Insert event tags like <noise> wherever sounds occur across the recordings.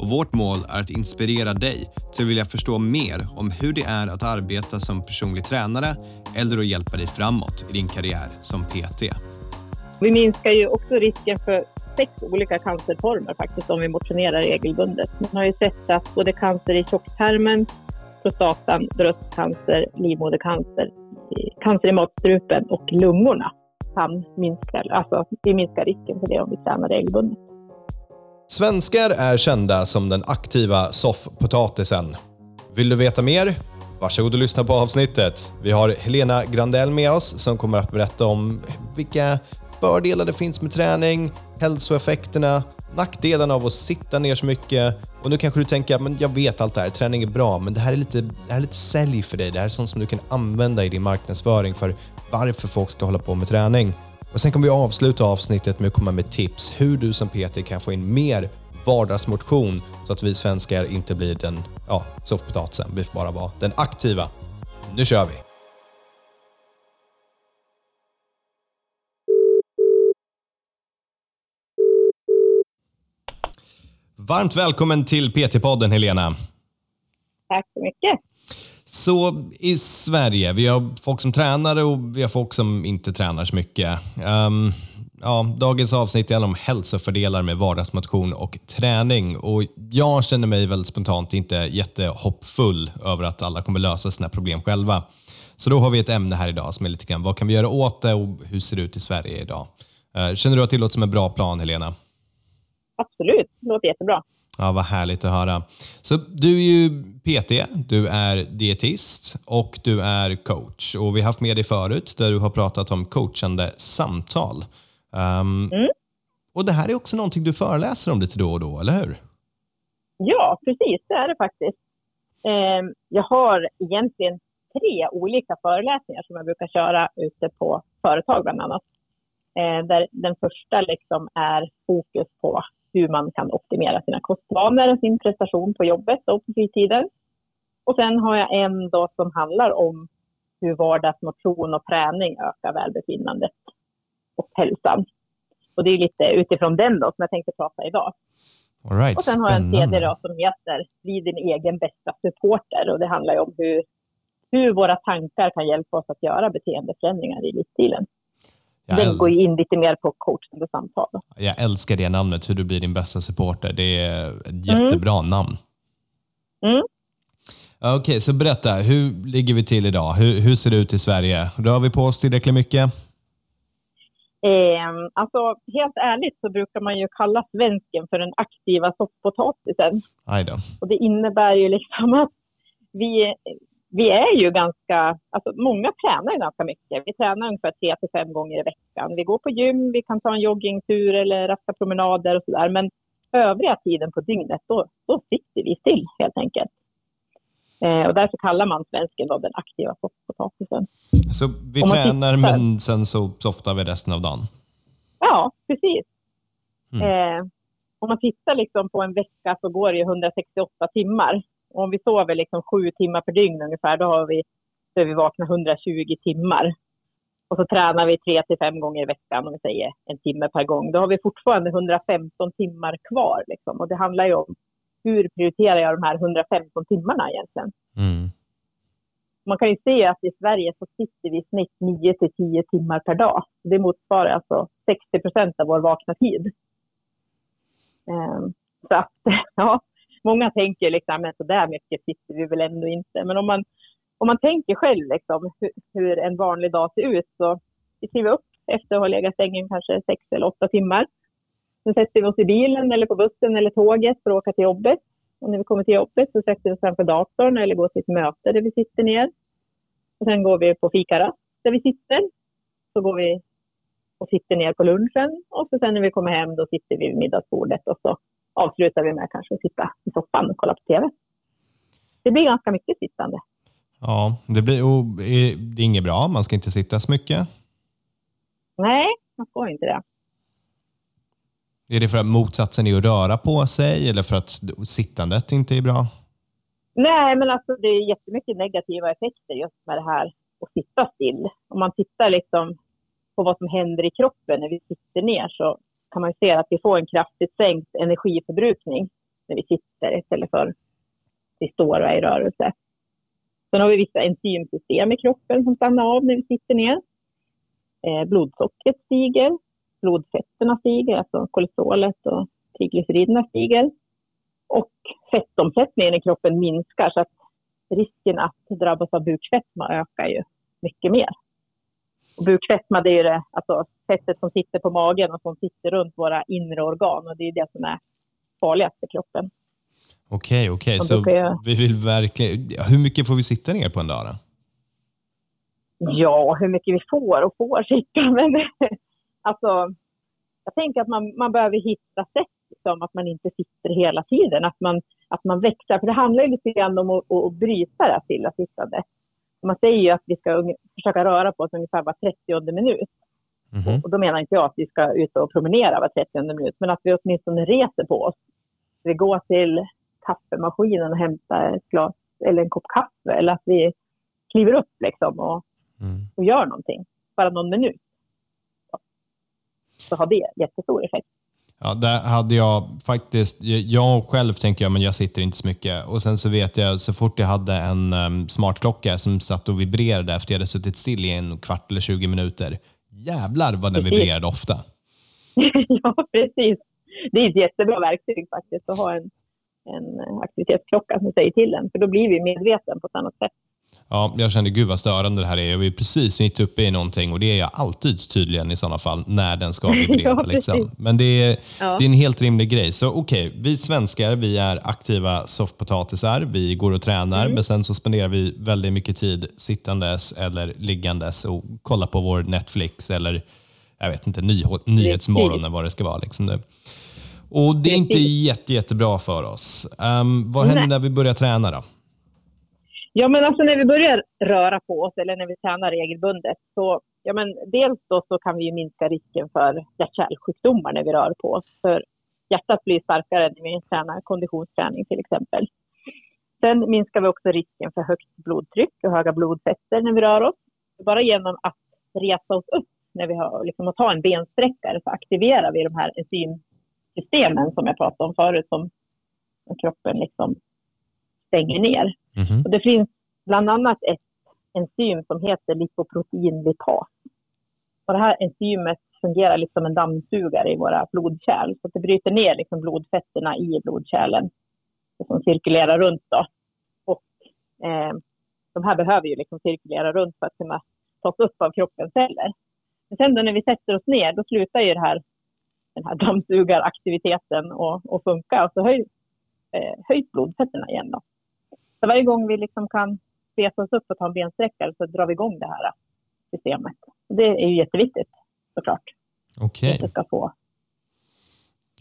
och vårt mål är att inspirera dig till att vilja förstå mer om hur det är att arbeta som personlig tränare eller att hjälpa dig framåt i din karriär som PT. Vi minskar ju också risken för sex olika cancerformer faktiskt om vi motionerar regelbundet. Man har ju sett att både cancer i tjocktarmen, prostatan, bröstcancer, livmodercancer, cancer i matstrupen och lungorna kan minska, alltså vi minskar risken för det om vi tränar regelbundet. Svenskar är kända som den aktiva soffpotatisen. Vill du veta mer? Varsågod och lyssna på avsnittet. Vi har Helena Grandell med oss som kommer att berätta om vilka fördelar det finns med träning, hälsoeffekterna, nackdelarna av att sitta ner så mycket. Och nu kanske du tänker att jag vet allt det här, träning är bra, men det här, är lite, det här är lite sälj för dig. Det här är sånt som du kan använda i din marknadsföring för varför folk ska hålla på med träning. Och Sen kommer vi avsluta avsnittet med att komma med tips hur du som PT kan få in mer vardagsmotion så att vi svenskar inte blir den ja, soffpotatisen. Vi får bara vara den aktiva. Nu kör vi! Varmt välkommen till PT-podden Helena. Tack så mycket. Så i Sverige, vi har folk som tränar och vi har folk som inte tränar så mycket. Um, ja, dagens avsnitt handlar om hälsofördelar med vardagsmotion och träning. Och jag känner mig väldigt spontant inte jättehoppfull över att alla kommer lösa sina problem själva. Så då har vi ett ämne här idag som är lite grann vad kan vi göra åt det och hur ser det ut i Sverige idag? Uh, känner du att det låter som en bra plan, Helena? Absolut, det låter jättebra. Ja, vad härligt att höra. Så du är ju PT, du är dietist och du är coach. Och Vi har haft med dig förut där du har pratat om coachande samtal. Um, mm. Och Det här är också någonting du föreläser om lite då och då, eller hur? Ja, precis. Det är det faktiskt. Um, jag har egentligen tre olika föreläsningar som jag brukar köra ute på företag bland annat. Uh, där den första liksom är fokus på hur man kan optimera sina kostvanor och sin prestation på jobbet och på fritiden. Och sen har jag en då som handlar om hur vardagsmotion och träning ökar välbefinnandet och hälsan. Och det är lite utifrån den då som jag tänkte prata idag. All right, och sen har jag en tredje då som heter Bli din egen bästa supporter och det handlar om hur, hur våra tankar kan hjälpa oss att göra beteendeförändringar i livsstilen. Den går in lite mer på coachande samtal. Jag älskar det namnet, hur du blir din bästa supporter. Det är ett jättebra mm. namn. Mm. Okej, okay, så berätta, hur ligger vi till idag? Hur, hur ser det ut i Sverige? Rör vi på oss tillräckligt mycket? Eh, alltså, helt ärligt så brukar man ju kalla svensken för den aktiva soffpotatisen. Och det innebär ju liksom att vi, vi är ju ganska, alltså många tränar ganska mycket. Vi tränar ungefär tre till fem gånger i veckan. Vi går på gym, vi kan ta en joggingtur eller raska promenader och sådär. Men övriga tiden på dygnet, då, då sitter vi still helt enkelt. Eh, och därför kallar man svensken då den aktiva potatisen. Så vi tränar tittar, men sen så softar vi resten av dagen? Ja, precis. Mm. Eh, om man tittar liksom på en vecka så går det 168 timmar. Och om vi sover liksom sju timmar per dygn ungefär, då har vi, så är vi vakna 120 timmar. Och så tränar vi tre till fem gånger i veckan, om vi säger en timme per gång. Då har vi fortfarande 115 timmar kvar. Liksom. Och det handlar ju om hur prioriterar jag de här 115 timmarna egentligen? Mm. Man kan ju se att i Sverige så sitter vi i snitt 9 till 10 timmar per dag. Det motsvarar alltså 60 procent av vår vakna tid. Um, så att, <laughs> ja, många tänker liksom, men så där mycket sitter vi väl ändå inte. Men om man, om man tänker själv liksom, hur, hur en vanlig dag ser ut så vi kliver upp efter att ha legat i sängen kanske sex eller åtta timmar. Sen sätter vi oss i bilen eller på bussen eller tåget för att åka till jobbet. Och när vi kommer till jobbet så sätter vi oss framför datorn eller går till ett möte där vi sitter ner. Och sen går vi på fikarast där vi sitter. Så går vi och sitter ner på lunchen och så sen när vi kommer hem då sitter vi vid middagsbordet och så avslutar vi med kanske att sitta i soffan och kolla på TV. Det blir ganska mycket sittande. Ja, det, blir, och det är inget bra. Man ska inte sitta så mycket. Nej, man får inte det. Är det för att motsatsen är att röra på sig eller för att sittandet inte är bra? Nej, men alltså det är jättemycket negativa effekter just med det här att sitta still. Om man tittar liksom på vad som händer i kroppen när vi sitter ner så kan man se att vi får en kraftigt sänkt energiförbrukning när vi sitter istället för att vi står och är i rörelse. Sen har vi vissa enzymsystem i kroppen som stannar av när vi sitter ner. Eh, blodsockret stiger, blodfetterna stiger, alltså kolesterolet och triglyceriderna stiger. Och fettomsättningen i kroppen minskar så att risken att drabbas av bukfetma ökar ju mycket mer. Och bukfetma det är ju det, alltså fettet som sitter på magen och som sitter runt våra inre organ och det är det som är farligast för kroppen. Okej, okej. Så jag... vi vill verkligen... Hur mycket får vi sitta ner på en dag då? Ja, hur mycket vi får och får sitta. <laughs> Men alltså, jag tänker att man, man behöver hitta sätt liksom, att man inte sitter hela tiden. Att man, att man växlar. För det handlar ju lite grann om att, att bryta det här stillasittandet. Man säger ju att vi ska försöka röra på oss ungefär var 30 minut. Mm. Och då menar inte jag att vi ska ut och promenera var 30 minut, men att vi åtminstone reser på oss. Vi går till kaffemaskinen och hämtar ett glas eller en kopp kaffe eller att vi kliver upp liksom och, mm. och gör någonting. Bara någon minut. Så, så har det jättestor effekt. Ja, där hade jag faktiskt, jag själv tänker jag, men jag sitter inte så mycket. Och sen så vet jag, så fort jag hade en um, smartklocka som satt och vibrerade efter jag hade suttit still i en kvart eller 20 minuter. Jävlar vad den precis. vibrerade ofta. <laughs> ja, precis. Det är ett jättebra verktyg faktiskt att ha en, en aktivitetsklocka som säger till en, för då blir vi medveten på ett annat sätt. Ja, jag kände gud vad störande det här är. Jag är precis mitt uppe i någonting och det är jag alltid tydligen i sådana fall när den ska vibrera. <laughs> ja, liksom. Men det är, ja. det är en helt rimlig grej. Så okej, okay, vi svenskar vi är aktiva soffpotatisar. Vi går och tränar, mm. men sen så spenderar vi väldigt mycket tid sittandes eller liggandes och kollar på vår Netflix eller jag vet inte, ny, Nyhetsmorgon eller vad det ska vara. Liksom det. Och det är inte jätte, jättebra för oss. Um, vad händer Nej. när vi börjar träna då? Ja, men alltså när vi börjar röra på oss eller när vi tränar regelbundet så ja, men dels då så kan vi minska risken för hjärt-kärlsjukdomar när vi rör på oss. För hjärtat blir starkare när vi tränar konditionsträning till exempel. Sen minskar vi också risken för högt blodtryck och höga blodfetter när vi rör oss. Bara genom att resa oss upp när vi har, liksom, att ta en bensträckare så aktiverar vi de här enzymsystemen som jag pratade om förut som kroppen liksom stänger ner. Mm. Och det finns bland annat ett enzym som heter lipoproteinlipas. Och det här enzymet fungerar liksom som en dammsugare i våra blodkärl. Så det bryter ner liksom blodfetterna i blodkärlen som cirkulerar runt. Då. Och, eh, de här behöver ju liksom cirkulera runt för att kunna tas upp av kroppens celler. Men sen då när vi sätter oss ner, då slutar ju det här, den här dammsugaraktiviteten att funka och så höjs, eh, höjs blodfetterna igen. Då. Så varje gång vi liksom kan resa oss upp och ta en bensträckare så drar vi igång det här systemet. Det är ju jätteviktigt såklart. Okej. Okay. Ska få,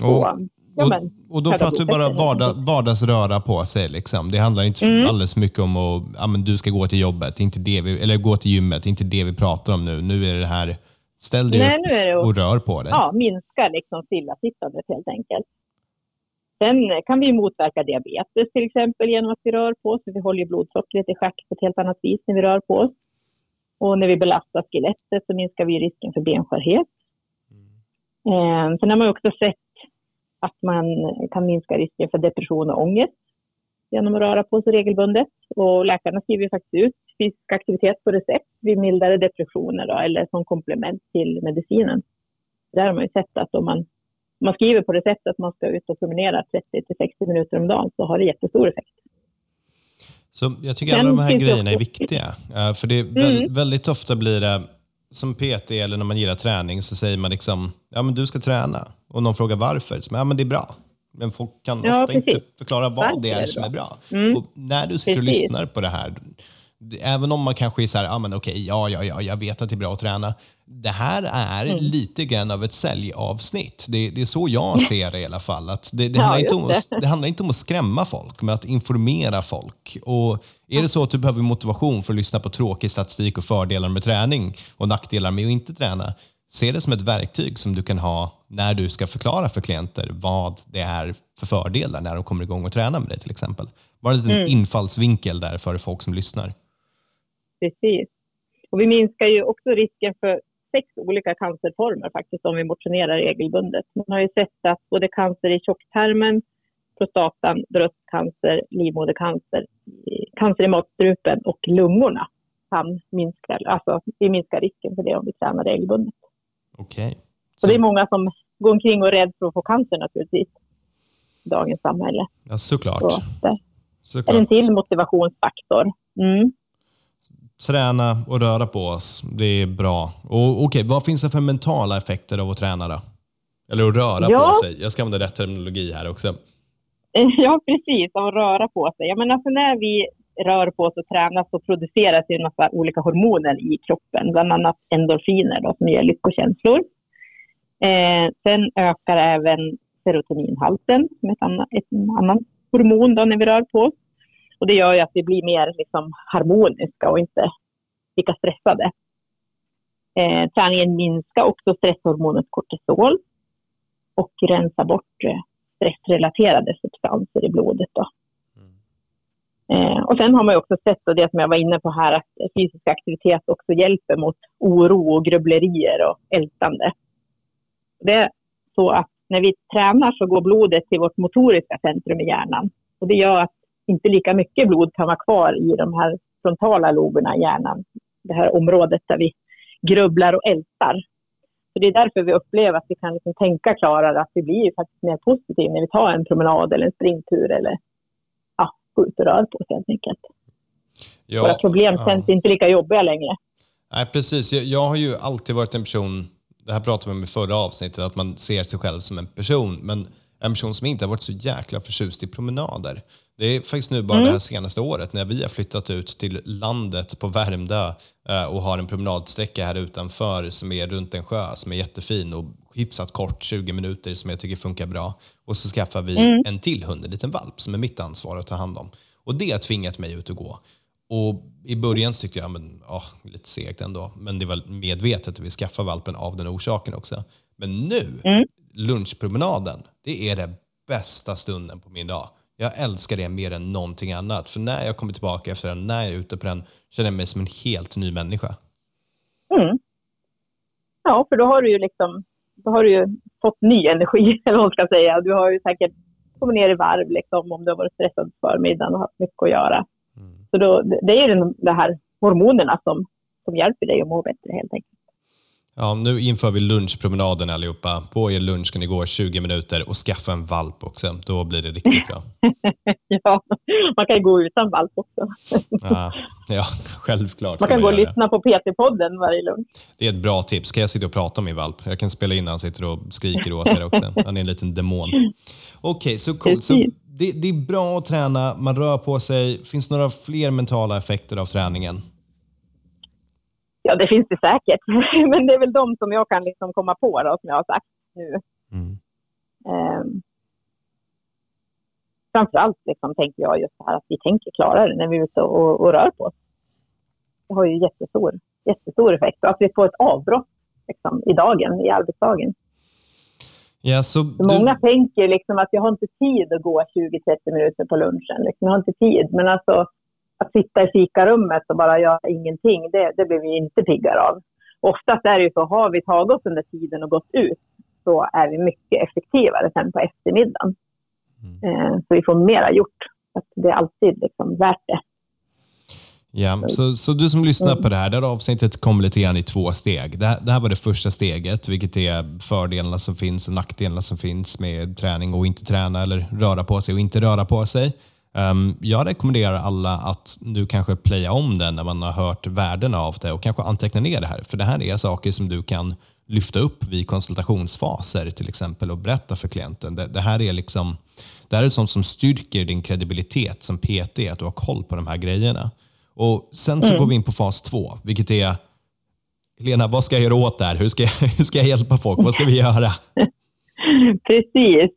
och, ja, men, och, då pratar vi bara vardag, vardagsröra på sig. Liksom. Det handlar inte mm. alldeles mycket om att ja, men du ska gå till jobbet, inte det vi, eller gå till gymmet. inte det vi pratar om nu. Nu är det här, ställ dig Nej, upp och, rör på dig. Ja, minska liksom stillasittandet helt enkelt. Sen eh, kan vi motverka diabetes till exempel genom att vi rör på oss. Vi håller blodsockret i schack på ett helt annat vis när vi rör på oss. Och när vi belastar skelettet så minskar vi risken för benskörhet. Mm. Sen har man också sett att man kan minska risken för depression och ångest genom att röra på sig regelbundet. Och läkarna skriver faktiskt ut fysisk aktivitet på recept vid mildare depressioner då, eller som komplement till medicinen. Där har man ju sett att om man man skriver på recept att man ska ut och promenera 30 till 60 minuter om dagen så har det jättestor effekt. Så jag tycker alla de här grejerna är viktiga. För det är mm. väldigt ofta blir det, som PT eller när man gillar träning, så säger man liksom, ja men du ska träna. Och någon frågar varför, så, ja men det är bra. Men folk kan ja, ofta precis. inte förklara vad varför det är som är bra. Mm. Och när du sitter precis. och lyssnar på det här, även om man kanske är så här, ah, men okej, ja, ja, ja, jag vet att det är bra att träna. Det här är Mm. lite grann av ett säljavsnitt. Det, det är så jag <laughs> ser det i alla fall. Att det, det, Ja, handlar inte om att, det handlar inte om att skrämma folk, men att informera folk. Och är det så att du behöver motivation för att lyssna på tråkig statistik och fördelar med träning och nackdelar med att inte träna, se det som ett verktyg som du kan ha när du ska förklara för klienter vad det är för fördelar när de kommer igång och tränar med dig till exempel. Bara en liten Mm. infallsvinkel där för folk som lyssnar. Precis. Och vi minskar ju också risken för sex olika cancerformer faktiskt om vi motionerar regelbundet. Man har ju sett att både cancer i tjocktarmen, prostatan, bröstcancer, livmodercancer, cancer i matstrupen och lungorna kan minska, alltså vi minskar risken för det om vi tränar regelbundet. Okej. Så det är många som går omkring och är rädda för att få cancer naturligtvis i dagens samhälle. Ja, såklart. Så är det såklart. en till motivationsfaktor. Mm. Träna och röra på oss, det är bra. Och Okej, vad finns det för mentala effekter av att träna då? Eller att röra Ja. på sig. Jag ska använda rätt terminologi här också. <laughs> Ja, precis. Att röra på sig. Ja, men alltså när vi rör på oss och tränar så produceras ju en massa olika hormoner i kroppen, bland annat endorfiner då, som ger lyckokänslor. Eh, sen ökar även serotoninhalten, som är ett annat, ett annat hormon då, när vi rör på oss. Och det gör ju att vi blir mer liksom, harmoniska och inte lika stressade. Eh, träningen minskar också stresshormonet kortisol och rensar bort eh, stressrelaterade substanser i blodet. Då. Eh, och sen har man ju också sett, och det som jag var inne på här, att fysisk aktivitet också hjälper mot oro och grubblerier och ältande. Det är så att när vi tränar så går blodet till vårt motoriska centrum i hjärnan. Och det gör att inte lika mycket blod kan vara kvar i de här frontala loberna i hjärnan. Det här området där vi grubblar och ältar. Så det är därför vi upplever att vi kan liksom tänka klarare, att vi blir faktiskt mer positiva när vi tar en promenad eller en springtur eller ja, gå ut och rör på oss helt enkelt. Ja, Våra problem ja. känns inte lika jobbiga längre. Nej, precis. Jag, jag har ju alltid varit en person, det här pratade vi om i förra avsnittet, att man ser sig själv som en person, men en person som inte har varit så jäkla förtjust i promenader. Det är faktiskt nu bara Mm. det här senaste året när vi har flyttat ut till landet på Värmdö eh, och har en promenadsträcka här utanför som är runt en sjö som är jättefin och hyfsat kort, 20 minuter som jag tycker funkar bra. Och så skaffar vi Mm. en till hund, en liten valp som är mitt ansvar att ta hand om. Och det har tvingat mig ut och gå. Och I början tyckte jag, men, åh, lite segt ändå, men det var medvetet att vi skaffade valpen av den orsaken också. Men nu, Mm. Lunchpromenaden, det är det bästa stunden på min dag. Jag älskar det mer än någonting annat. För när jag kommer tillbaka efter den, när jag är ute på den, känner jag mig som en helt ny människa. Mm. Ja, för då har du ju liksom, då har du ju fått ny energi, <laughs> eller vad man ska säga. Du har ju säkert kommit ner i varv liksom, om du har varit stressad på förmiddagen och haft mycket att göra. Så då, det är ju den, de här hormonerna som, som hjälper dig att må bättre helt enkelt. Ja, nu inför vi lunchpromenaden allihopa. På er lunch ska ni gå 20 minuter och skaffa en valp också. Då blir det riktigt bra. <laughs> ja, man kan ju gå utan valp också. Ja, ja självklart. Man kan gå och lyssna på PT-podden varje lunch. Det är ett bra tips. Kan jag sitta och prata om min valp? Jag kan spela in när han sitter och skriker åt er också. Han är en liten demon. Okej, så coolt. Så det, det är bra att träna, man rör på sig. Finns det några fler mentala effekter av träningen? Ja, det finns det säkert. <laughs> Men det är väl de som jag kan liksom komma på då, som jag har sagt nu. Mm. Eh, framförallt liksom, tänker jag just här att vi tänker klarare när vi är ute och, och rör på oss. Det har ju jättestor, jättestor effekt. Och att vi får ett avbrott liksom, i dagen, i arbetsdagen. Ja, så Många tänker liksom att jag har inte tid att gå 20-30 minuter på lunchen. Liksom, jag har inte tid. Men alltså att sitta i fikarummet och bara göra ingenting, det, det blir vi inte piggare av. Oftast är det ju så, har vi tagit oss under tiden och gått ut så är vi mycket effektivare sen på eftermiddagen. Eh, så vi får mera gjort. Så att det är alltid liksom värt det. Ja, så, så du som lyssnar Mm. på det här, det här avsnittet kommer lite grann i två steg. Det här, det här var det första steget, vilket är fördelarna som finns och nackdelarna som finns med träning och inte träna eller röra på sig och inte röra på sig. Um, jag rekommenderar alla att nu kanske playa om den när man har hört värdena av det och kanske anteckna ner det här. För det här är saker som du kan lyfta upp vid konsultationsfaser till exempel och berätta för klienten. Det, det här är liksom det här är sånt som styrker din kredibilitet som PT, att du har koll på de här grejerna. Och Sen så Mm. går vi in på fas två, vilket är Helena, vad ska jag göra åt det här? Hur ska jag, <laughs> hur ska jag hjälpa folk? Vad ska vi göra? <laughs> Precis.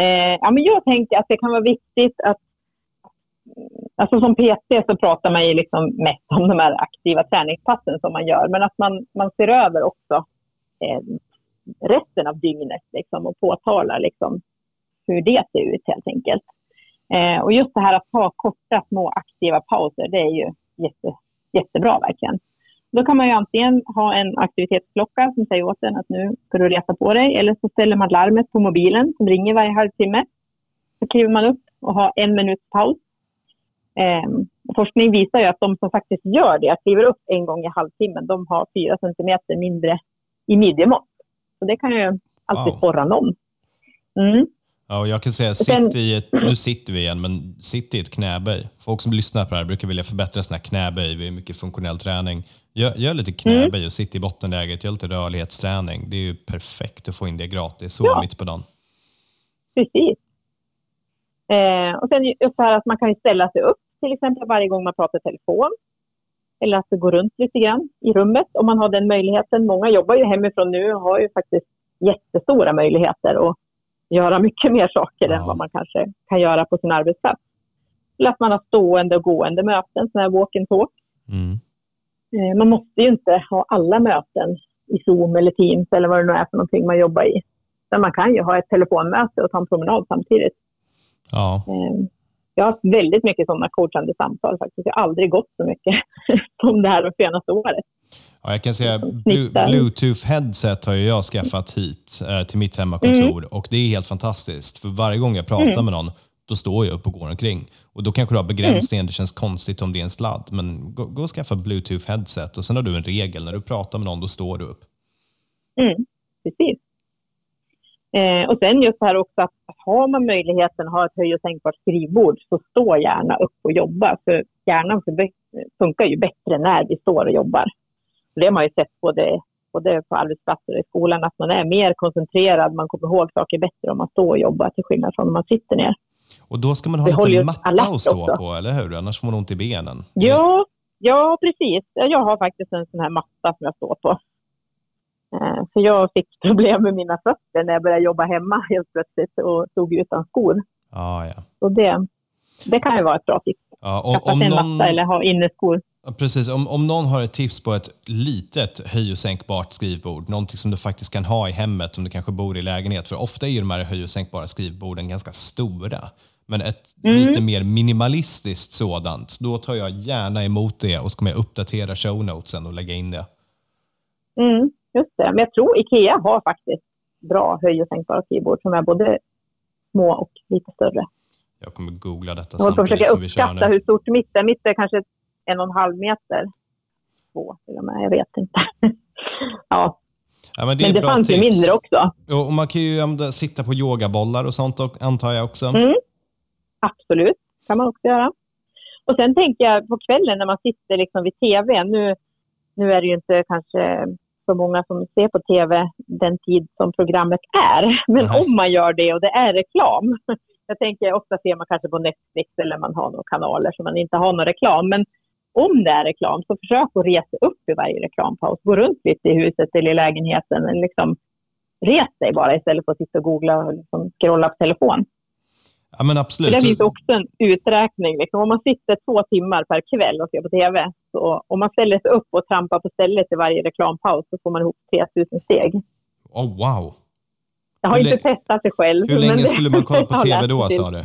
Eh, ja, men jag tänker att det kan vara viktigt att... Alltså som PT så pratar man ju liksom mest om de här aktiva träningspassen som man gör. Men att man, man ser över också eh, resten av dygnet liksom, och påtalar liksom, hur det ser ut helt enkelt. Eh, och just det här att ta korta små aktiva pauser, det är ju jätte, jättebra verkligen. Då kan man ju antingen ha en aktivitetsklocka som säger åt en att nu ska du resa på dig. Eller så ställer man larmet på mobilen som ringer varje halvtimme. Så kliver man upp och har en minuts paus. Eh, forskning visar ju att de som faktiskt gör det, kliver upp en gång i halvtimmen, de har fyra centimeter mindre i midjemått. Så det kan ju alltid Wow. sporra någon. Mm. Ja, och jag kan säga, sen- sitt i ett, nu sitter vi igen, men sitt i ett knäböj. Folk som lyssnar på det här brukar vilja förbättra sina knäböj vid mycket funktionell träning. Gör, gör lite knäböj och sitt i bottenläget, gör lite rörlighetsträning. Det är ju perfekt att få in det gratis så Ja. mitt på dagen. Precis. Eh, och sen just det här att man kan ställa sig upp till exempel varje gång man pratar telefon. Eller att det går runt lite grann i rummet om man har den möjligheten. Många jobbar ju hemifrån nu och har ju faktiskt jättestora möjligheter att göra mycket mer saker Ja. än vad man kanske kan göra på sin arbetsplats. Eller att man har stående och gående möten, sådana här walk and talk. Mm. Eh, man måste ju inte ha alla möten i Zoom eller Teams eller vad det nu är för någonting man jobbar i. Men man kan ju ha ett telefonmöte och ta en promenad samtidigt. Ja, Eh, Jag har haft väldigt mycket sådana coachande samtal faktiskt. Jag har aldrig gått så mycket <laughs> som det här de senaste året. Ja, jag kan säga snittar. Bluetooth headset har jag skaffat hit eh, till mitt hemmakontor och det är helt fantastiskt. För varje gång jag pratar Mm. med någon, då står jag upp och går omkring. Och då kanske du har begränsningen, det känns konstigt om det är en sladd, men gå, gå och skaffa Bluetooth headset och sen har du en regel, när du pratar med någon, då står du upp. Mm, precis. Eh, och sen just det här också att har man möjligheten att ha ett höj och sänkbart skrivbord så stå gärna upp och jobba. För hjärnan funkar ju bättre när vi står och jobbar. Det har man ju sett både, både på arbetsplatser och i skolan att man är mer koncentrerad, man kommer ihåg saker bättre om man står och jobbar till skillnad från om man sitter ner. Och då ska man ha Det lite matta att stå också. på, eller hur? Annars får man ont i benen. Ja, ja precis. Jag har faktiskt en sån här matta som jag står på. Eh, För jag fick <laughs> problem med mina fötter när jag började jobba hemma helt plötsligt och stod utan skor. Ja, ja. Så det, det kan ju vara ett bra tips. ja om, Skaffa om sig en någon... matta eller ha inneskor. Precis, om, om någon har ett tips på ett litet höj och sänkbart skrivbord, någonting som du faktiskt kan ha i hemmet om du kanske bor i lägenhet, för ofta är ju de här höj och sänkbara skrivborden ganska stora. Men ett Mm. lite mer minimalistiskt sådant, då tar jag gärna emot det och så kommer jag uppdatera show notesen och lägga in det. Mm, just det. Men jag tror Ikea har faktiskt bra höj och sänkbara skrivbord som är både små och lite större. Jag kommer googla detta samtidigt som vi kör uppskatta nu. hur stort mitt är. Mitt är kanske en och en halv meter. Två till och med, jag vet inte. <laughs> ja, Ja, men det är men det fanns ju tips. mindre också. Och man kan ju sitta på yogabollar och sånt och- antar jag också. Mm. Absolut, kan man också göra. Och sen tänker jag på kvällen när man sitter liksom vid tv. Nu, nu är det ju inte kanske så många som ser på tv den tid som programmet är. Men Nej. om man gör det och det är reklam. <laughs> Jag tänker ofta ser man kanske på Netflix eller man har några kanaler som man inte har någon reklam. Men om det är reklam så försök att resa upp i varje reklampaus. Gå runt lite i huset eller i lägenheten. Liksom, res dig bara istället för att sitta och googla och liksom scrolla på telefon. Ja, men För absolut. det finns också en uträkning. Liksom. Om man sitter två timmar per kväll och ser på TV, så om man ställer sig upp och trampar på stället i varje reklampaus så får man ihop 3000 steg. Oh, wow. Jag har Hur inte testat det själv. Hur länge skulle man kolla på <laughs> tv då, sa du?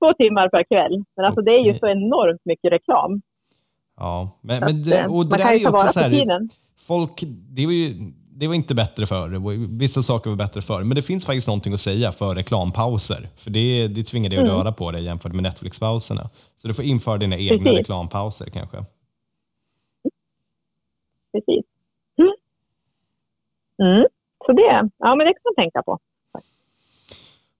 Två timmar per kväll. Men alltså det är ju så enormt mycket reklam. Ja, men, men det, eh, och det där är ju också så här, folk, det var ju det var inte bättre förr. Vissa saker var bättre förr. Men det finns faktiskt någonting att säga för reklampauser. För det, det tvingar dig att Mm. röra på dig jämfört med Netflix-pauserna. Så du får införa dina egna Precis. reklampauser kanske. Precis. Mm. Mm. Så det, ja men det kan man tänka på.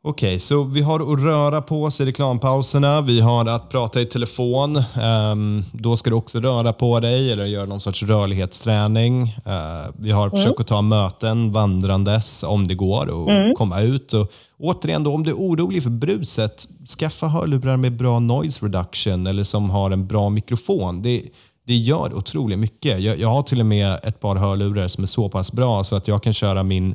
Okej, okay, så vi har att röra på oss i reklampauserna. Vi har att prata i telefon. Um, då ska du också röra på dig eller göra någon sorts rörlighetsträning. Uh, vi har mm. försökt att ta möten vandrandes om det går och mm. komma ut. Och, återigen, då, om du är orolig för bruset, skaffa hörlurar med bra noise reduction eller som har en bra mikrofon. Det, det gör otroligt mycket. Jag, jag har till och med ett par hörlurar som är så pass bra så att jag kan köra min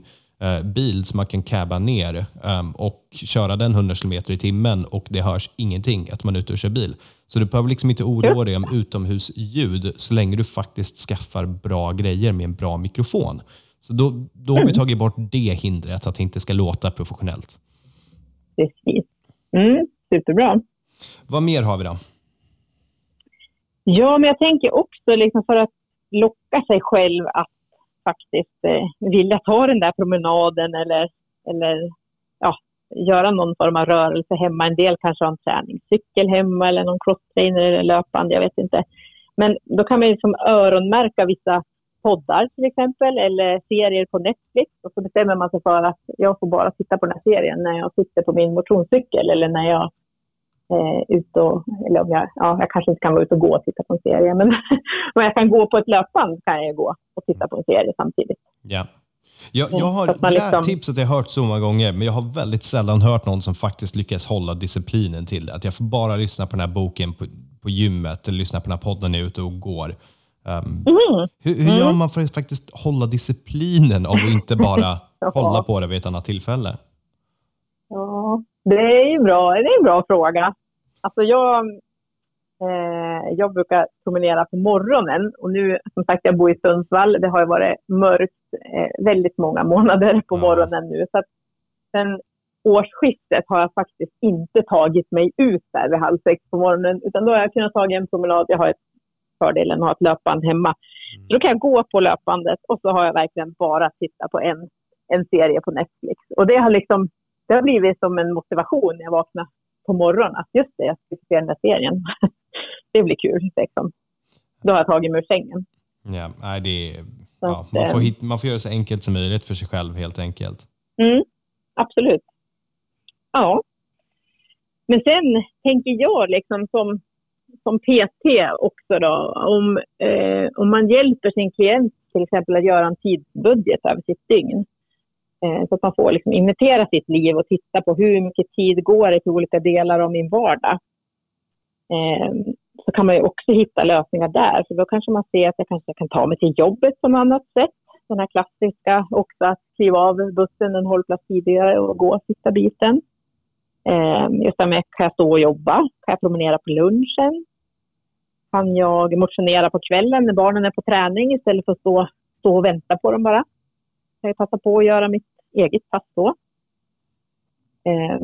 bil som man kan cabba ner um, och köra den 100 km i timmen och det hörs ingenting att man är ute och kör bil. Så du behöver liksom inte oroa dig om utomhusljud så länge du faktiskt skaffar bra grejer med en bra mikrofon. Så då, då har vi tagit bort det hindret, att det inte ska låta professionellt. Precis. Mm, superbra. Vad mer har vi då? Ja, men jag tänker också liksom för att locka sig själv att faktiskt eh, vilja ta den där promenaden eller, eller ja, göra någon form av rörelse hemma. En del kanske har en träningscykel hemma eller någon crosstrainer eller löpband, jag vet inte. Men då kan man liksom öronmärka vissa poddar till exempel eller serier på Netflix och så bestämmer man sig för att jag får bara titta på den här serien när jag sitter på min motionscykel eller när jag eh, ut och, eller om jag, ja, jag kanske inte kan vara ute och gå och titta på en serie, men <laughs> om jag kan gå på ett löpband kan jag gå och titta på en serie samtidigt. Ja. Jag, jag har, det här liksom... tipset jag har hört så många gånger, men jag har väldigt sällan hört någon som faktiskt lyckas hålla disciplinen till det. Att jag får bara lyssna på den här boken på, på gymmet eller lyssna på den här podden när jag är ute och går. Um, mm. Hur, hur mm. gör man för att faktiskt hålla disciplinen och inte bara <laughs> kolla på det vid ett annat tillfälle? Ja, det är ju bra. Det är en bra fråga. Alltså jag, eh, jag brukar promenera på morgonen och nu, som sagt, jag bor i Sundsvall. Det har varit mörkt eh, väldigt många månader på morgonen nu. Så att sen årsskiftet har jag faktiskt inte tagit mig ut där vid halv sex på morgonen, utan då har jag kunnat ta en promenad. Jag har ett fördelen att ha ett löpband hemma. Mm. Så då kan jag gå på löpbandet och så har jag verkligen bara tittat på en, en serie på Netflix. Och det har liksom det har blivit som en motivation när jag vaknar på morgonen. Att just det, jag ska se den där serien. <laughs> det blir kul. Liksom. Då har jag tagit mig ur sängen. Ja, nej, det är, ja, man, får hit, man får göra det så enkelt som möjligt för sig själv helt enkelt. Mm, absolut. Ja. Men sen tänker jag liksom som, som PT också då, om, eh, om man hjälper sin klient till exempel att göra en tidsbudget över sitt dygn Eh, Eh, så att man får liksom inventera sitt liv och titta på hur mycket tid går det till olika delar av min vardag. Eh, så kan man ju också hitta lösningar där, för då kanske man ser att jag kanske kan ta mig till jobbet på något annat sätt. Den här klassiska också att kliva av bussen en hållplats tidigare och gå sista biten. Eh, just det med, kan jag stå och jobba? Kan jag promenera på lunchen? Kan jag motionera på kvällen när barnen är på träning istället för att stå, stå och vänta på dem bara? Kan jag passa på att göra mitt eget pass då. Eh,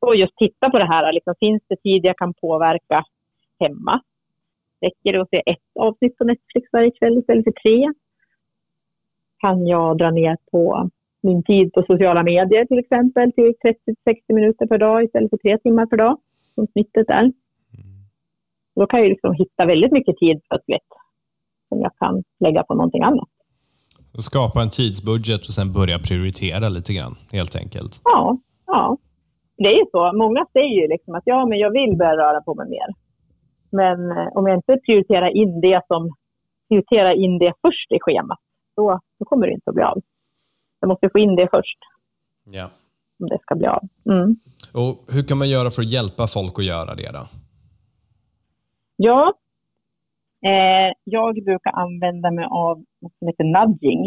och, just titta på det här, liksom, finns det tid jag kan påverka hemma? Räcker det att se ett avsnitt på Netflix varje kväll istället för tre? Kan jag dra ner på min tid på sociala medier till exempel till 30-60 minuter per dag istället för tre timmar per dag som snittet är. Mm. Då kan jag liksom hitta väldigt mycket tid plötsligt som jag kan lägga på någonting annat. Skapa en tidsbudget och sen börja prioritera lite grann, helt enkelt. Ja, ja. det är ju så. Många säger ju liksom att ja, men jag vill börja röra på mig mer. Men eh, om jag inte prioriterar in det som prioriterar in det först i schemat, då, då kommer det inte att bli av. Jag måste få in det först. Ja. Om det ska bli av. Mm. Och hur kan man göra för att hjälpa folk att göra det då? Ja, Eh, jag brukar använda mig av något som heter nudging.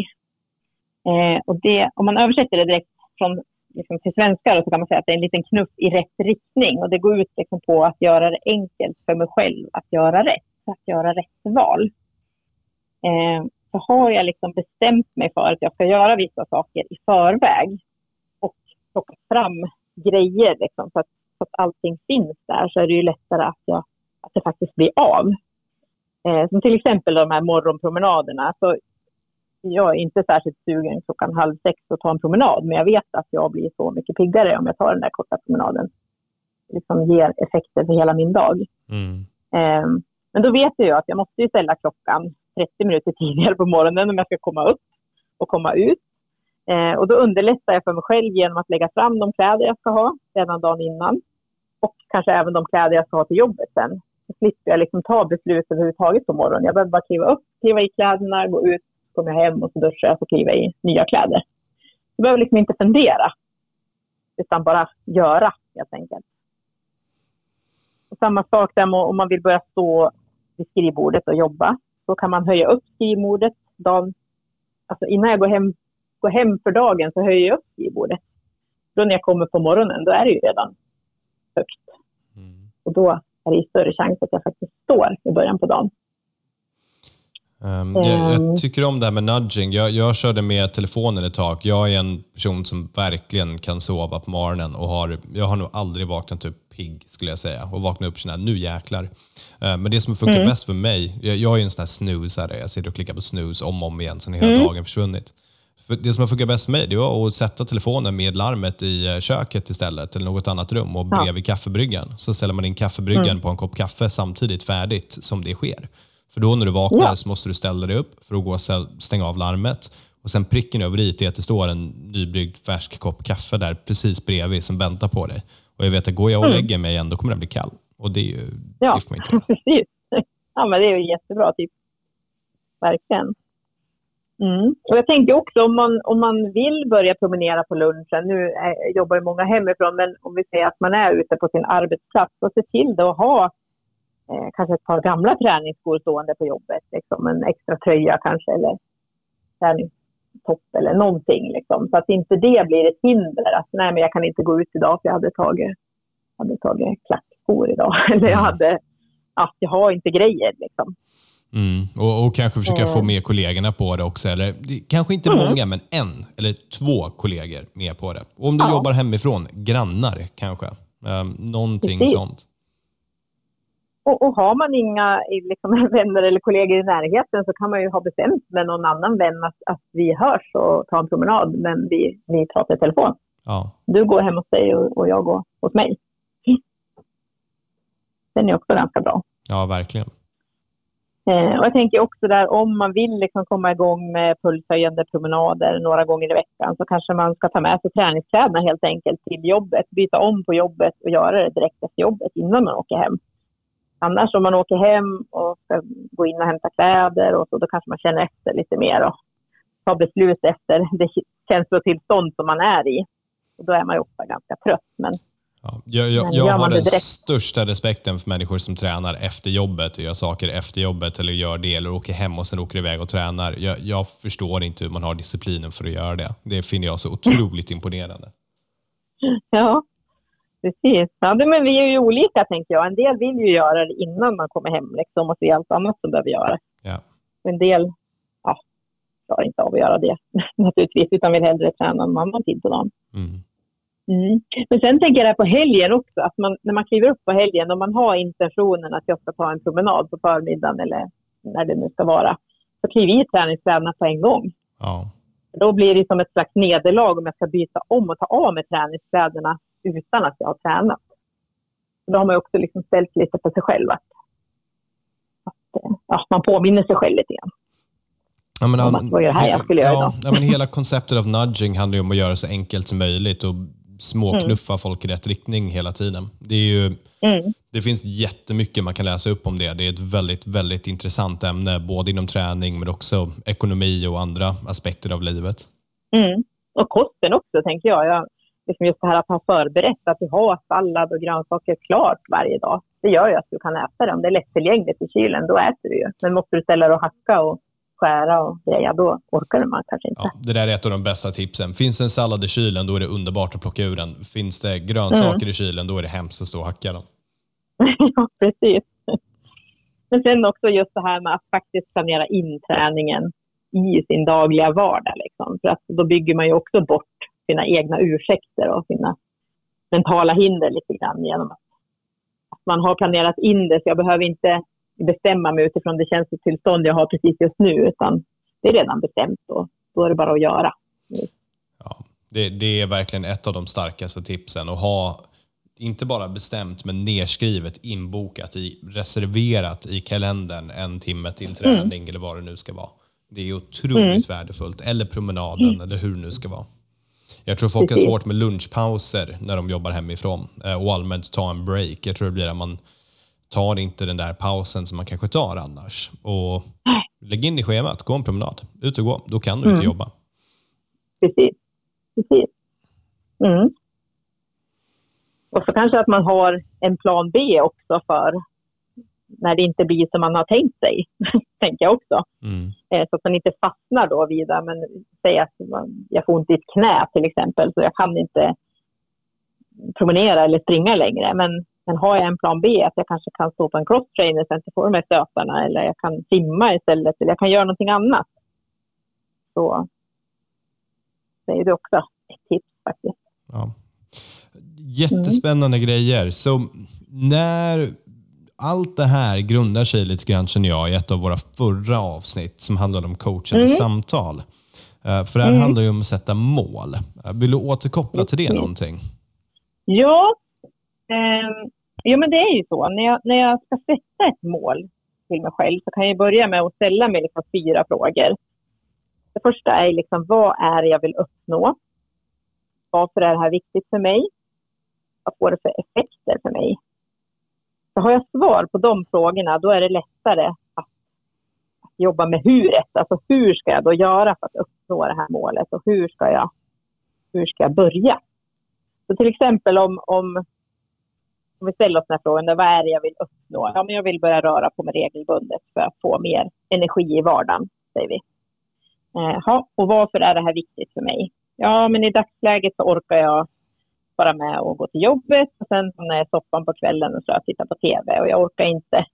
Eh, och det, om man översätter det direkt från, liksom, till svenska så kan man säga att det är en liten knuff i rätt riktning. Och det går ut liksom, på att göra det enkelt för mig själv att göra rätt, att göra rätt val. Eh, så har jag liksom bestämt mig för att jag ska göra vissa saker i förväg och plocka fram grejer liksom, så, att, så att allting finns där så är det ju lättare att, jag, att det faktiskt blir av. Eh, som till exempel de här morgonpromenaderna. Så jag är inte särskilt sugen klockan halv sex att ta en promenad, men jag vet att jag blir så mycket piggare om jag tar den där korta promenaden. Det liksom ger effekter för hela min dag. Mm. Eh, men då vet jag ju att jag måste ställa klockan 30 minuter tidigare på morgonen om jag ska komma upp och komma ut. Eh, och då underlättar jag för mig själv genom att lägga fram de kläder jag ska ha redan dagen innan. Och kanske även de kläder jag ska ha till jobbet sen. Slipper jag liksom ta beslut överhuvudtaget på morgonen. Jag behöver bara kliva upp, kliva i kläderna, gå ut, kommer hem och så duschar jag och kliva i nya kläder. Jag behöver liksom inte fundera. Utan bara göra helt enkelt. Och samma sak där om man vill börja stå vid skrivbordet och jobba. Så kan man höja upp skrivbordet dagen, alltså innan jag går hem, går hem för dagen så höjer jag upp skrivbordet. Då när jag kommer på morgonen, då är det ju redan högt. Mm. Och då är det större chans att jag faktiskt står i början på dagen. Um, jag, jag, ehm. tycker om det här med nudging. Jag, jag körde med telefonen ett tag. Jag är en person som verkligen kan sova på morgonen och har, jag har nog aldrig vaknat upp pigg skulle jag säga och vaknat upp känna nu jäklar. Uh, men det som funkar mm. bäst för mig, jag, jag är en sån här snooze jag sitter och klickar på snooze om och om igen sen hela mm. dagen försvunnit. För det som har funkat bäst för mig det var att sätta telefonen med larmet i eh, köket istället eller något annat rum och bredvid ja. kaffebryggan. Så ställer man in kaffebryggan mm. på en kopp kaffe samtidigt färdigt som det sker. För då när du vaknar ja. så måste du ställa dig upp för att gå och stänga av larmet. Och sen pricken över i är att det står en nybryggd färsk kopp kaffe där precis bredvid som väntar på dig. Och jag vet att går jag och mm. lägger mig igen, då kommer den bli kall. Och det är ju... Ja, det får inte <laughs> precis. Ja, men det är ju jättebra tips. Verkligen. Mm. Och jag tänker också om man, om man vill börja promenera på lunchen, nu är, jobbar ju många hemifrån, men om vi säger att man är ute på sin arbetsplats, så se till då att ha eh, kanske ett par gamla träningsskor stående på jobbet. Liksom en extra tröja kanske eller träningstopp eller någonting. Liksom. Så att inte det blir ett hinder. Att nej, men jag kan inte gå ut idag för jag hade tagit, hade tagit klackskor idag. <laughs> eller jag hade, att jag har inte grejer liksom. Mm. Och, och, kanske försöka mm. få med kollegorna på det också. Eller, kanske inte mm. många, men en eller två kollegor med på det. Och om du ja. jobbar hemifrån, grannar kanske. Um, någonting Precis. sånt. Och, och, har man inga liksom, <laughs> vänner eller kollegor i närheten så kan man ju ha bestämt med någon annan vän att, att vi hörs och tar en promenad, men vi, vi pratar i telefon. Ja. Du går hem hos dig och, och jag går hos mig. <laughs> Den är också ganska bra. Ja, verkligen. Eh, och jag tänker också där om man vill liksom komma igång med pulshöjande promenader några gånger i veckan så kanske man ska ta med sig träningskläderna helt enkelt till jobbet, byta om på jobbet och göra det direkt efter jobbet innan man åker hem. Annars om man åker hem och ska gå in och hämta kläder och så, då kanske man känner efter lite mer och tar beslut efter det känslotillstånd som man är i. Och då är man ju ofta ganska trött. Men, ja, jag jag, jag har den största respekten för människor som tränar efter jobbet och gör saker efter jobbet eller gör det eller åker hem och sen åker iväg och tränar. Jag, jag förstår inte hur man har disciplinen för att göra det. Det finner jag så otroligt imponerande. Ja, precis. Ja, men vi är ju olika, tänker jag. En del vill ju göra det innan man kommer hem liksom, och se allt annat som behöver göras. Ja. En del ja, klarar inte av att göra det <laughs> naturligtvis, utan vill hellre träna en annan tid på dagen. Mm. Mm. Men sen tänker jag på helgen också, att man, när man kliver upp på helgen och man har intentionen att jag ska ta en promenad på förmiddagen eller när det nu ska vara, så kliv i träningskläderna på en gång. Ja. Då blir det som ett slags nederlag om jag ska byta om och ta av mig träningskläderna utan att jag har tränat. Då har man också liksom ställt lite på sig själv att, att ja, man påminner sig själv lite grann. Ja, men, om det här jag skulle göra ja, ja, men Hela konceptet av nudging handlar ju om att göra det så enkelt som möjligt och småknuffa mm. folk i rätt riktning hela tiden. Det, är ju, mm. det finns jättemycket man kan läsa upp om det. Det är ett väldigt, väldigt intressant ämne, både inom träning men också ekonomi och andra aspekter av livet. Mm. Och kosten också, tänker jag. jag liksom just det här att ha förberett, att du har sallad och grönsaker klart varje dag. Det gör ju att du kan äta det. Om det är lättillgängligt i kylen, då äter du ju. Men måste du ställa dig och hacka och skära och greja, då orkar man kanske inte. Ja, det där är ett av de bästa tipsen. Finns det en sallad i kylen, då är det underbart att plocka ur den. Finns det grönsaker mm. i kylen, då är det hemskt att stå och hacka dem. <laughs> ja, precis. Men sen också just det här med att faktiskt planera in träningen i sin dagliga vardag. Liksom. För att då bygger man ju också bort sina egna ursäkter och sina mentala hinder lite grann genom att man har planerat in det. Så jag behöver inte bestämma mig utifrån det känslotillstånd jag har precis just nu, utan det är redan bestämt och då är det bara att göra. Ja, det, det är verkligen ett av de starkaste tipsen att ha inte bara bestämt men nedskrivet, inbokat, i, reserverat i kalendern en timme till träning mm. eller vad det nu ska vara. Det är otroligt mm. värdefullt. Eller promenaden, mm. eller hur det nu ska vara. Jag tror folk har svårt med lunchpauser när de jobbar hemifrån eh, och allmänt ta en break. Jag tror det blir att man tar inte den där pausen som man kanske tar annars. Och lägg in i schemat, gå en promenad, ut och gå. Då kan du mm. inte jobba. Precis. Precis. Mm. Och så kanske att man har en plan B också för när det inte blir som man har tänkt sig, <laughs> tänker jag också. Mm. Eh, så att man inte fastnar då vid, men säg att jag får ont i ett knä till exempel, så jag kan inte promenera eller springa längre. Men, men har jag en plan B, att jag kanske kan stå på en crosstrainer sen till få de här stötarna, eller jag kan simma istället, eller jag kan göra någonting annat. Så det är det också ett tips faktiskt. Ja. Jättespännande mm. grejer. Så när allt det här grundar sig lite grann, känner jag, i ett av våra förra avsnitt som handlade om coachande mm. samtal. Eh, för det här mm. handlar ju om att sätta mål. Eh, vill du återkoppla till det någonting? Ja, eh, ja men det är ju så. När jag, när jag ska sätta ett mål till mig själv så kan jag börja med att ställa mig liksom fyra frågor. Det första är liksom, vad är det jag vill uppnå? Varför är det här viktigt för mig? Vad får det för effekter för mig? Så har jag svar på de frågorna, då är det lättare att, jobba med huret. Alltså hur ska jag då göra för att uppnå det här målet och hur ska jag, hur ska jag börja? Så till exempel om, om, om vi ställer oss den här frågan, vad är det jag vill uppnå? Ja, men jag vill börja röra på mig regelbundet för att få mer energi i vardagen, säger vi. Eh, och varför är det här viktigt för mig? Ja, men i dagsläget så orkar jag vara med och gå till jobbet och sen när jag i soffan på kvällen och så titta på TV och jag orkar inte,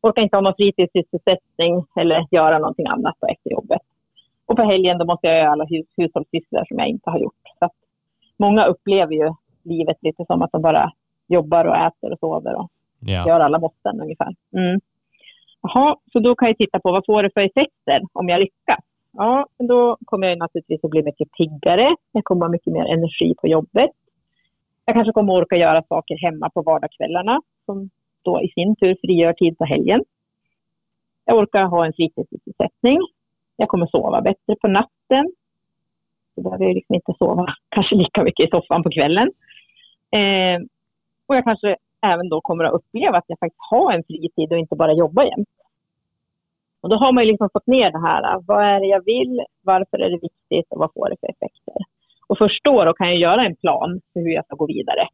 orkar inte ha någon fritidssysselsättning eller göra någonting annat efter jobbet. Och på helgen då måste jag göra alla hus, hushållssysslor som jag inte har gjort. Så många upplever ju livet lite som att de bara jobbar och äter och sover och ja. gör alla måsten ungefär. Mm. Jaha, så då kan jag titta på vad får det för effekter om jag lyckas? Ja, då kommer jag naturligtvis att bli mycket piggare. Jag kommer ha mycket mer energi på jobbet. Jag kanske kommer att orka göra saker hemma på vardagskvällarna som då i sin tur frigör tid på helgen. Jag orkar ha en fritidssysselsättning. Jag kommer sova bättre på natten. Så behöver jag liksom inte sova <laughs> kanske lika mycket i soffan på kvällen. Eh, och jag kanske även då kommer att uppleva att jag faktiskt har en fritid och inte bara jobbar jämt. Och då har man ju liksom fått ner det här. Äh, vad är det jag vill? Varför är det viktigt? Och vad får det för effekter? Och först då, kan jag göra en plan för hur jag ska gå vidare.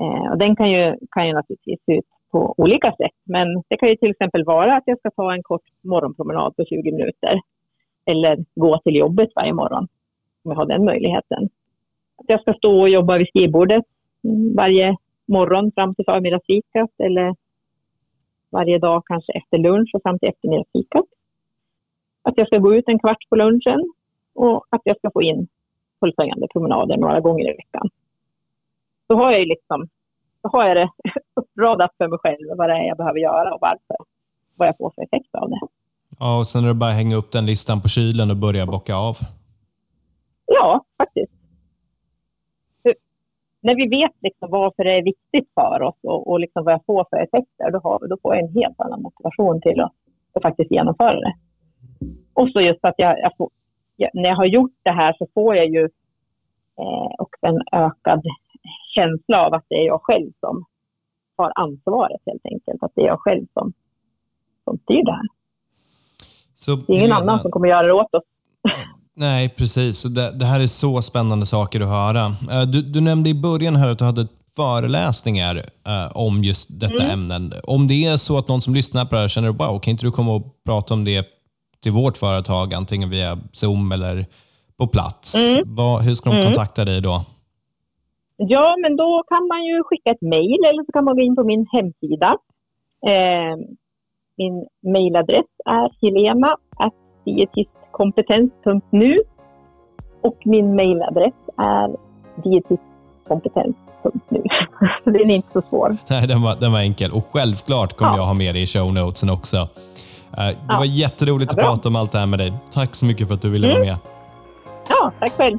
Eh, och den kan ju, kan ju naturligtvis se ut på olika sätt. Men det kan ju till exempel vara att jag ska ta en kort morgonpromenad på 20 minuter. Eller gå till jobbet varje morgon, om jag har den möjligheten. Att jag ska stå och jobba vid skrivbordet varje morgon fram till förmiddagsfikat eller varje dag kanske efter lunch och fram till eftermiddagsfikat. Att jag ska gå ut en kvart på lunchen och att jag ska få in fullföljande promenader några gånger i veckan. Då har jag liksom, då har jag det <laughs> uppradat för mig själv vad det är jag behöver göra och varför. Vad jag får för effekt av det. Ja, och sen är det bara att hänga upp den listan på kylen och börja bocka av. Ja, faktiskt. När vi vet liksom varför det är viktigt för oss och, och liksom vad jag får för effekter, då, har, då får jag en helt annan motivation till att, att faktiskt genomföra det. Och så just att jag, jag får, när jag har gjort det här så får jag ju eh, också en ökad känsla av att det är jag själv som har ansvaret helt enkelt. Att det är jag själv som, som styr det här. Så, det är ingen Helena, annan som kommer göra det åt oss. Nej, precis. Det, det, här är så spännande saker att höra. Eh, du, du nämnde i början här att du hade föreläsningar uh, om just detta mm. ämnen. Om det är så att någon som lyssnar på det här känner wow, kan inte du komma och prata om det till vårt företag, antingen via Zoom eller på plats. Mm. Vad, hur ska de mm. kontakta dig då? Ja, men då kan man ju skicka ett mejl eller så kan man gå in på min hemsida. Eh, min mejladress är helena.dietistkompetens.nu och min mejladress är dietistkompetens.nu. <laughs> så den är inte så svår. Nej, den var, den var enkel. Och självklart kommer ja. jag ha med det i show notesen också. Eh, det ja. var jätteroligt ja, att prata om allt det här med dig. Tack så mycket för att du ville mm. vara med. Ja, tack själv.